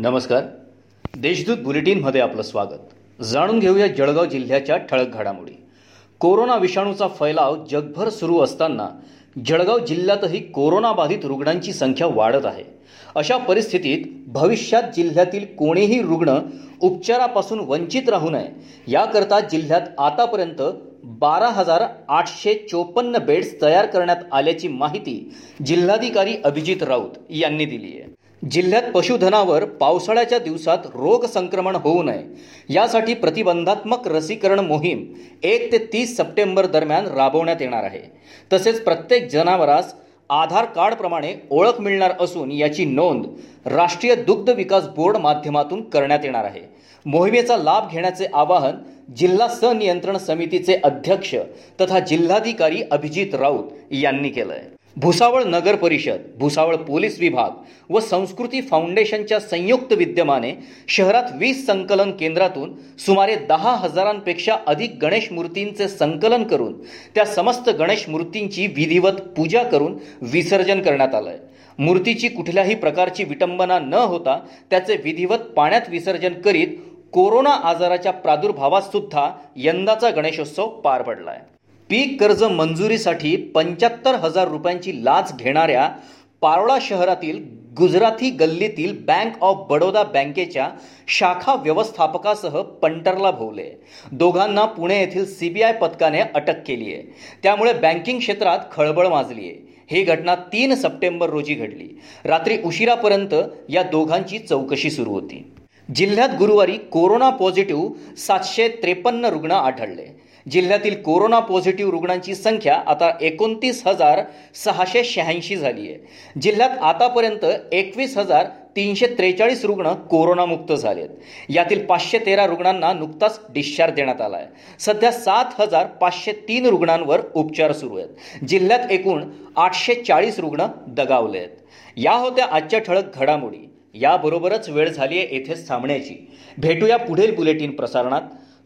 नमस्कार. देशदूत बुलेटिनमध्ये आपलं स्वागत. जाणून घेऊया जळगाव जिल्ह्याच्या ठळक घडामोडी. कोरोना विषाणूचा फैलाव जगभर सुरू असताना जळगाव जिल्ह्यातही कोरोनाबाधित रुग्णांची संख्या वाढत आहे. अशा परिस्थितीत भविष्यात जिल्ह्यातील कोणीही रुग्ण उपचारापासून वंचित राहू नये याकरता जिल्ह्यात आतापर्यंत बारा हजार आठशे चोपन्न बेड्स तयार करण्यात आल्याची माहिती जिल्हाधिकारी अभिजित राऊत यांनी दिली आहे. जिल्ह्यात पशुधनावर पावसाळ्याच्या दिवसात रोग संक्रमण होऊ नये. यासाठी प्रतिबंधात्मक लसीकरण मोहीम एक ते तीस सप्टेंबर दरम्यान राबवण्यात येणार आहे. तसेच प्रत्येक जनावरास आधार कार्डप्रमाणे ओळख मिळणार असून याची नोंद राष्ट्रीय दुग्ध विकास बोर्ड माध्यमातून करण्यात येणार आहे. मोहिमेचा लाभ घेण्याचे आवाहन जिल्हा सनियंत्रण समितीचे अध्यक्ष तथा जिल्हाधिकारी अभिजित राऊत यांनी केलं आहे भुसावळ नगर परिषद भुसावळ पोलीस विभाग व संस्कृती फाउंडेशनच्या संयुक्त विद्यमाने शहरात वीस संकलन केंद्रातून सुमारे दहा हजारांपेक्षा अधिक गणेश मूर्तींचे संकलन करून त्या समस्त गणेश मूर्तींची विधिवत पूजा करून विसर्जन करण्यात आलं आहे मूर्तीची कुठल्याही प्रकारची विटंबना न होता त्याचे विधिवत पाण्यात विसर्जन करीत कोरोना आजाराच्या प्रादुर्भावात सुद्धा यंदाचा गणेशोत्सव पार पडला आहे पीक कर्ज मंजुरीसाठी पंच्याहत्तर हजार रुपयांची लाच घेणाऱ्या पारोळा शहरातील गुजराती गल्लीतील बँक ऑफ बडोदा बँकेच्या शाखा व्यवस्थापकासह पंटरला भोवले. दोघांना पुणे येथील सीबीआय पथकाने अटक केली आहे त्यामुळे बँकिंग क्षेत्रात खळबळ माजली आहे ही घटना तीन सप्टेंबर रोजी घडली. रात्री उशिरापर्यंत या दोघांची चौकशी सुरू होती. जिल्ह्यात गुरुवारी कोरोना पॉझिटिव्ह सातशे त्रेपन्न रुग्ण आढळले. जिल्ह्यातील कोरोना पॉझिटिव्ह रुग्णांची संख्या आता एकोणतीस हजार सहाशे शहाऐंशी झाली आहे. जिल्ह्यात आतापर्यंत एकवीस हजार तीनशे त्रेचाळीस रुग्ण कोरोनामुक्त झालेत. यातील पाचशे तेरा रुग्णांना नुकताच डिस्चार्ज देण्यात आला आहे. सध्या सात हजार पाचशे तीन रुग्णांवर उपचार सुरू आहेत. जिल्ह्यात एकूण आठशे चाळीस रुग्ण दगावले आहेत. या होत्या आजच्या ठळक घडामोडी. याबरोबरच वेळ झाली आहे येथेच थांबण्याची. भेटूया पुढील बुलेटिन प्रसारणात.